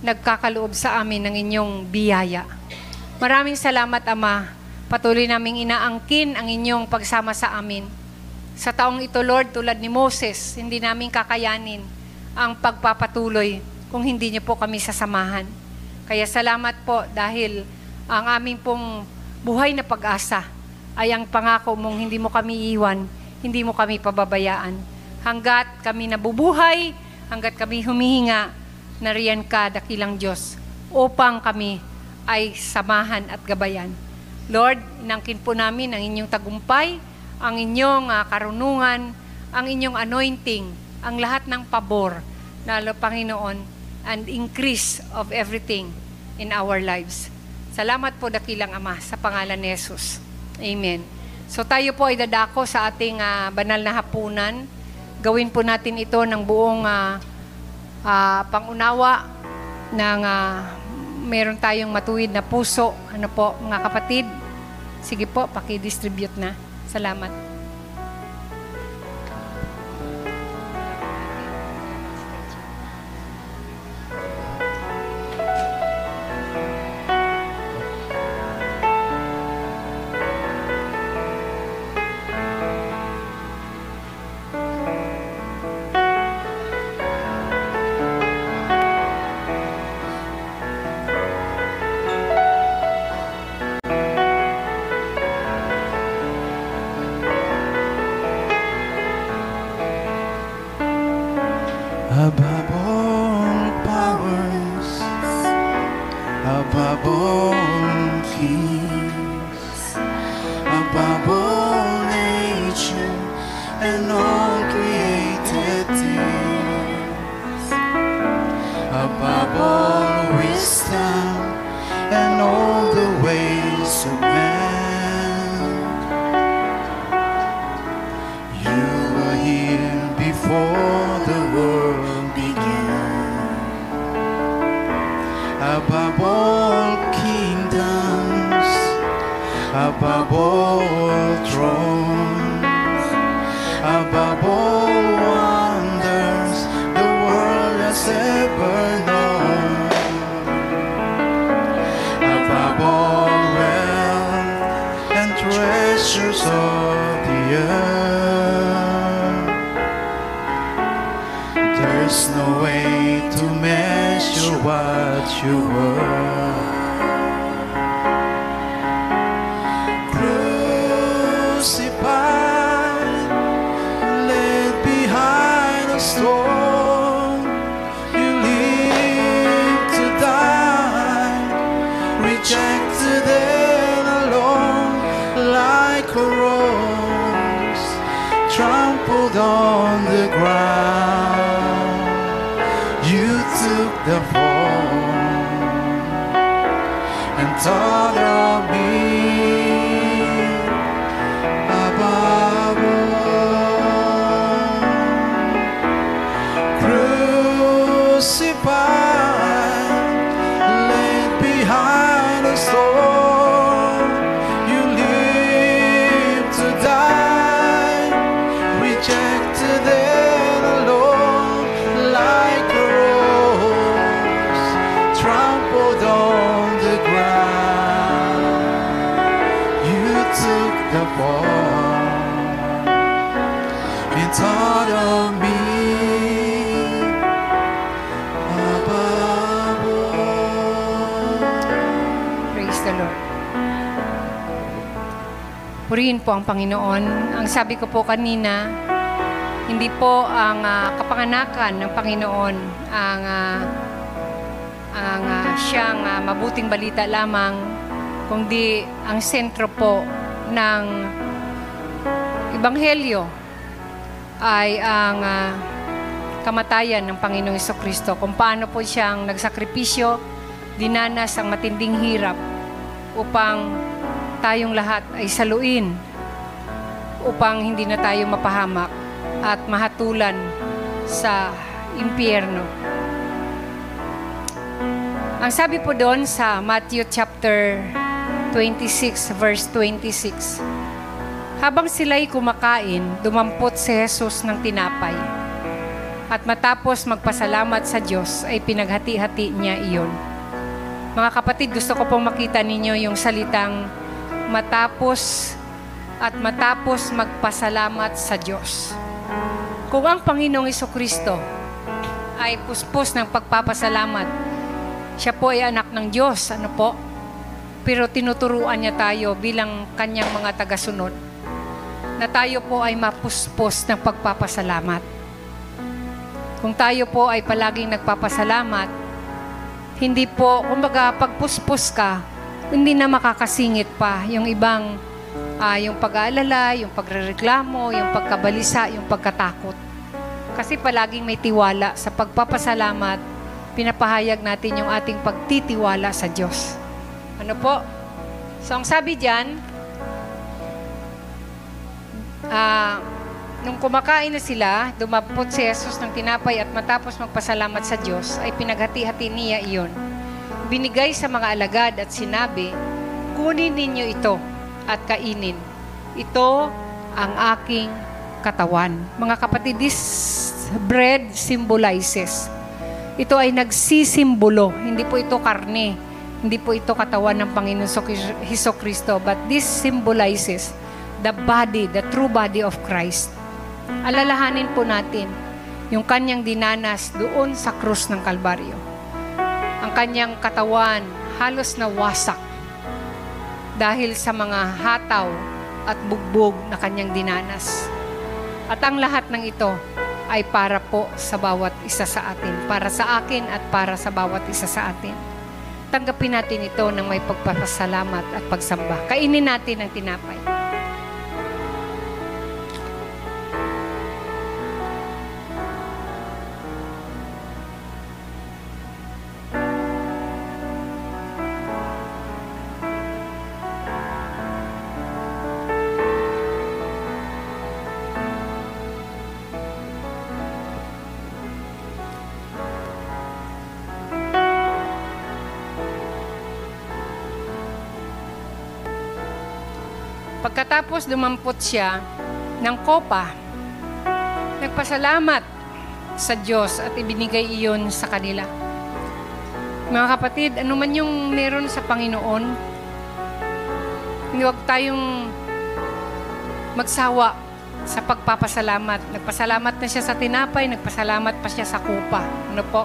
nagkakaloob sa amin ng inyong biyaya. Maraming salamat, Ama. Patuloy naming inaangkin ang inyong pagsama sa amin. Sa taong ito, Lord, tulad ni Moses, hindi namin kakayanin ang pagpapatuloy kung hindi niyo po kami sasamahan. Kaya salamat po dahil ang aming pong buhay na pag-asa ay ang pangako mong hindi mo kami iwan, hindi mo kami pababayaan. Hanggat kami nabubuhay, hanggat kami humihinga, nariyan ka, dakilang Diyos, upang kami ay samahan at gabayan. Lord, inangkin po namin ang inyong tagumpay, ang inyong uh, karunungan, ang inyong anointing, ang lahat ng pabor, nalo Panginoon, and increase of everything in our lives. Salamat po dakilang Ama sa pangalan ni Jesus. Amen. So tayo po ay dadako sa ating uh, banal na hapunan. Gawin po natin ito ng buong uh, uh, pangunawa ng uh, meron tayong matuwid na puso. Ano po mga kapatid? Sige po, paki-distribute na. Salamat. There's no way to measure what you were. And Purihin po ang Panginoon. Ang sabi ko po kanina, hindi po ang ah, kapanganakan ng Panginoon ang ah, ang ah, siyang ah, mabuting balita lamang, kundi ang sentro po ng Ebanghelyo ay ang ah, kamatayan ng Panginoong Kristo. Kung paano po siyang nagsakripisyo, dinanas ang matinding hirap upang tayong lahat ay saluin upang hindi na tayo mapahamak at mahatulan sa impyerno. Ang sabi po doon sa Matthew chapter 26 verse 26, habang sila'y kumakain, dumampot si Jesus ng tinapay. At matapos magpasalamat sa Diyos, ay pinaghati-hati niya iyon. Mga kapatid, gusto ko pong makita ninyo yung salitang matapos at matapos magpasalamat sa Diyos. Kung ang Panginoong Kristo ay puspos ng pagpapasalamat, siya po ay anak ng Diyos, ano po? Pero tinuturuan niya tayo bilang kanyang mga tagasunod na tayo po ay mapuspos ng pagpapasalamat. Kung tayo po ay palaging nagpapasalamat, hindi po, kumbaga, pagpuspos ka, hindi na makakasingit pa yung ibang, ah, yung pag-aalala, yung pagrereklamo, yung pagkabalisa, yung pagkatakot. Kasi palaging may tiwala sa pagpapasalamat, pinapahayag natin yung ating pagtitiwala sa Diyos. Ano po? So, ang sabi diyan, ah, nung kumakain na sila, dumapot si Jesus ng tinapay at matapos magpasalamat sa Diyos, ay pinaghati-hati niya iyon. Binigay sa mga alagad at sinabi, Kunin ninyo ito at kainin. Ito ang aking katawan. Mga kapatid, this bread symbolizes. Ito ay nagsisimbolo. Hindi po ito karne. Hindi po ito katawan ng Panginoon Heso Kristo. But this symbolizes the body, the true body of Christ. Alalahanin po natin yung kanyang dinanas doon sa krus ng Kalbaryo. Ang kanyang katawan halos na wasak dahil sa mga hataw at bugbog na kanyang dinanas. At ang lahat ng ito ay para po sa bawat isa sa atin, para sa akin at para sa bawat isa sa atin. Tanggapin natin ito ng may pagpapasalamat at pagsamba. Kainin natin ang tinapay. Pagkatapos dumampot siya ng kopa, nagpasalamat sa Diyos at ibinigay iyon sa kanila. Mga kapatid, ano man yung meron sa Panginoon, huwag tayong magsawa sa pagpapasalamat. Nagpasalamat na siya sa tinapay, nagpasalamat pa siya sa kupa. Ano po?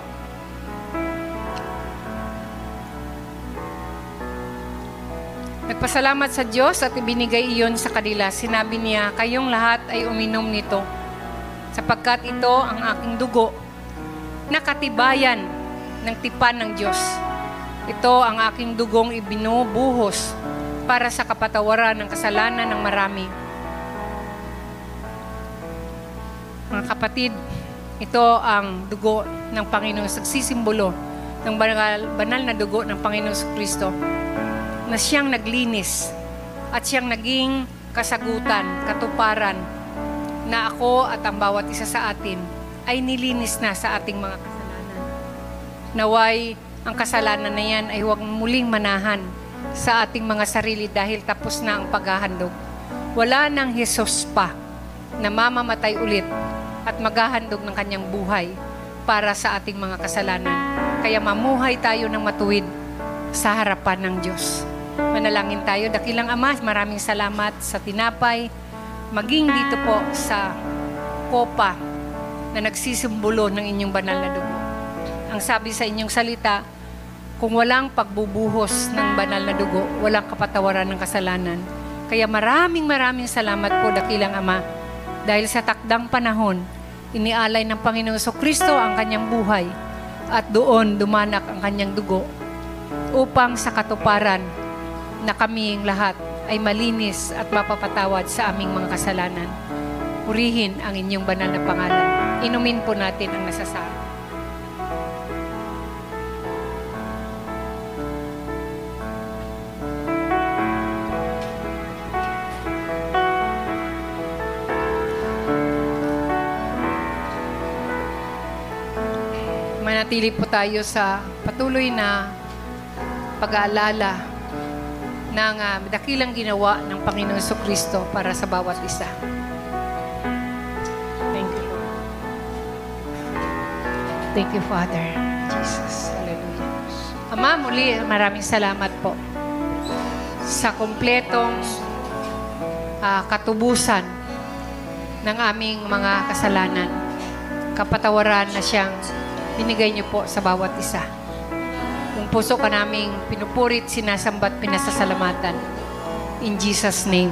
Nagpasalamat sa Diyos at ibinigay iyon sa kanila. Sinabi niya, kayong lahat ay uminom nito sapagkat ito ang aking dugo na katibayan ng tipan ng Diyos. Ito ang aking dugong ibinubuhos para sa kapatawaran ng kasalanan ng marami. Mga kapatid, ito ang dugo ng Panginoon, sagsisimbolo ng banal, banal na dugo ng Panginoong Kristo na siyang naglinis at siyang naging kasagutan, katuparan na ako at ang bawat isa sa atin ay nilinis na sa ating mga kasalanan. Naway ang kasalanan na yan ay huwag muling manahan sa ating mga sarili dahil tapos na ang paghahandog. Wala nang Jesus pa na mamamatay ulit at maghahandog ng kanyang buhay para sa ating mga kasalanan. Kaya mamuhay tayo ng matuwid sa harapan ng Diyos. Manalangin tayo. Dakilang Ama, maraming salamat sa tinapay, maging dito po sa kopa na nagsisimbolo ng inyong banal na dugo. Ang sabi sa inyong salita, kung walang pagbubuhos ng banal na dugo, walang kapatawaran ng kasalanan. Kaya maraming maraming salamat po, Dakilang Ama, dahil sa takdang panahon, inialay ng Panginoon So Kristo ang kanyang buhay at doon dumanak ang kanyang dugo upang sa katuparan na kaming lahat ay malinis at mapapatawad sa aming mga kasalanan. Purihin ang inyong banal na pangalan. Inumin po natin ang nasasabi. Manatili po tayo sa patuloy na pag-aalala ng uh, dakilang ginawa ng Panginoon So Kristo para sa bawat isa. Thank you, Lord. Thank you, Father. Jesus. Hallelujah. Ama, muli maraming salamat po sa kumpletong uh, katubusan ng aming mga kasalanan. Kapatawaran na siyang binigay niyo po sa bawat isa. Yung puso ka naming pinupurit, sinasambat, pinasasalamatan. In Jesus' name,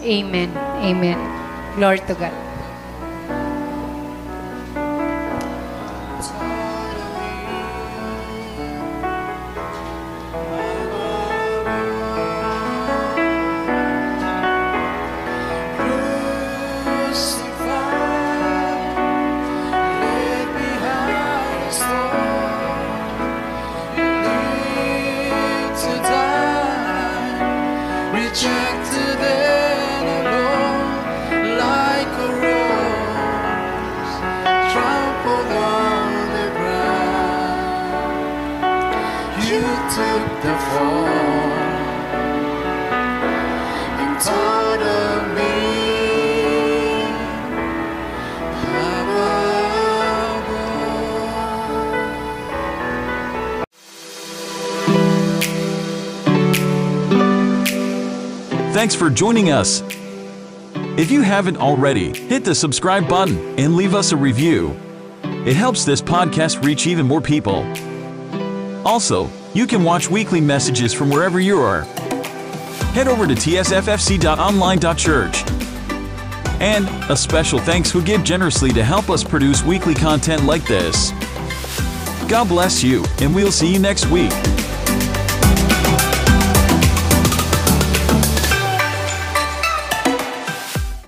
Amen. Amen. Glory to God. Thanks for joining us. If you haven't already, hit the subscribe button and leave us a review. It helps this podcast reach even more people. Also, you can watch weekly messages from wherever you are. Head over to tsffc.online.church. And a special thanks who give generously to help us produce weekly content like this. God bless you, and we'll see you next week.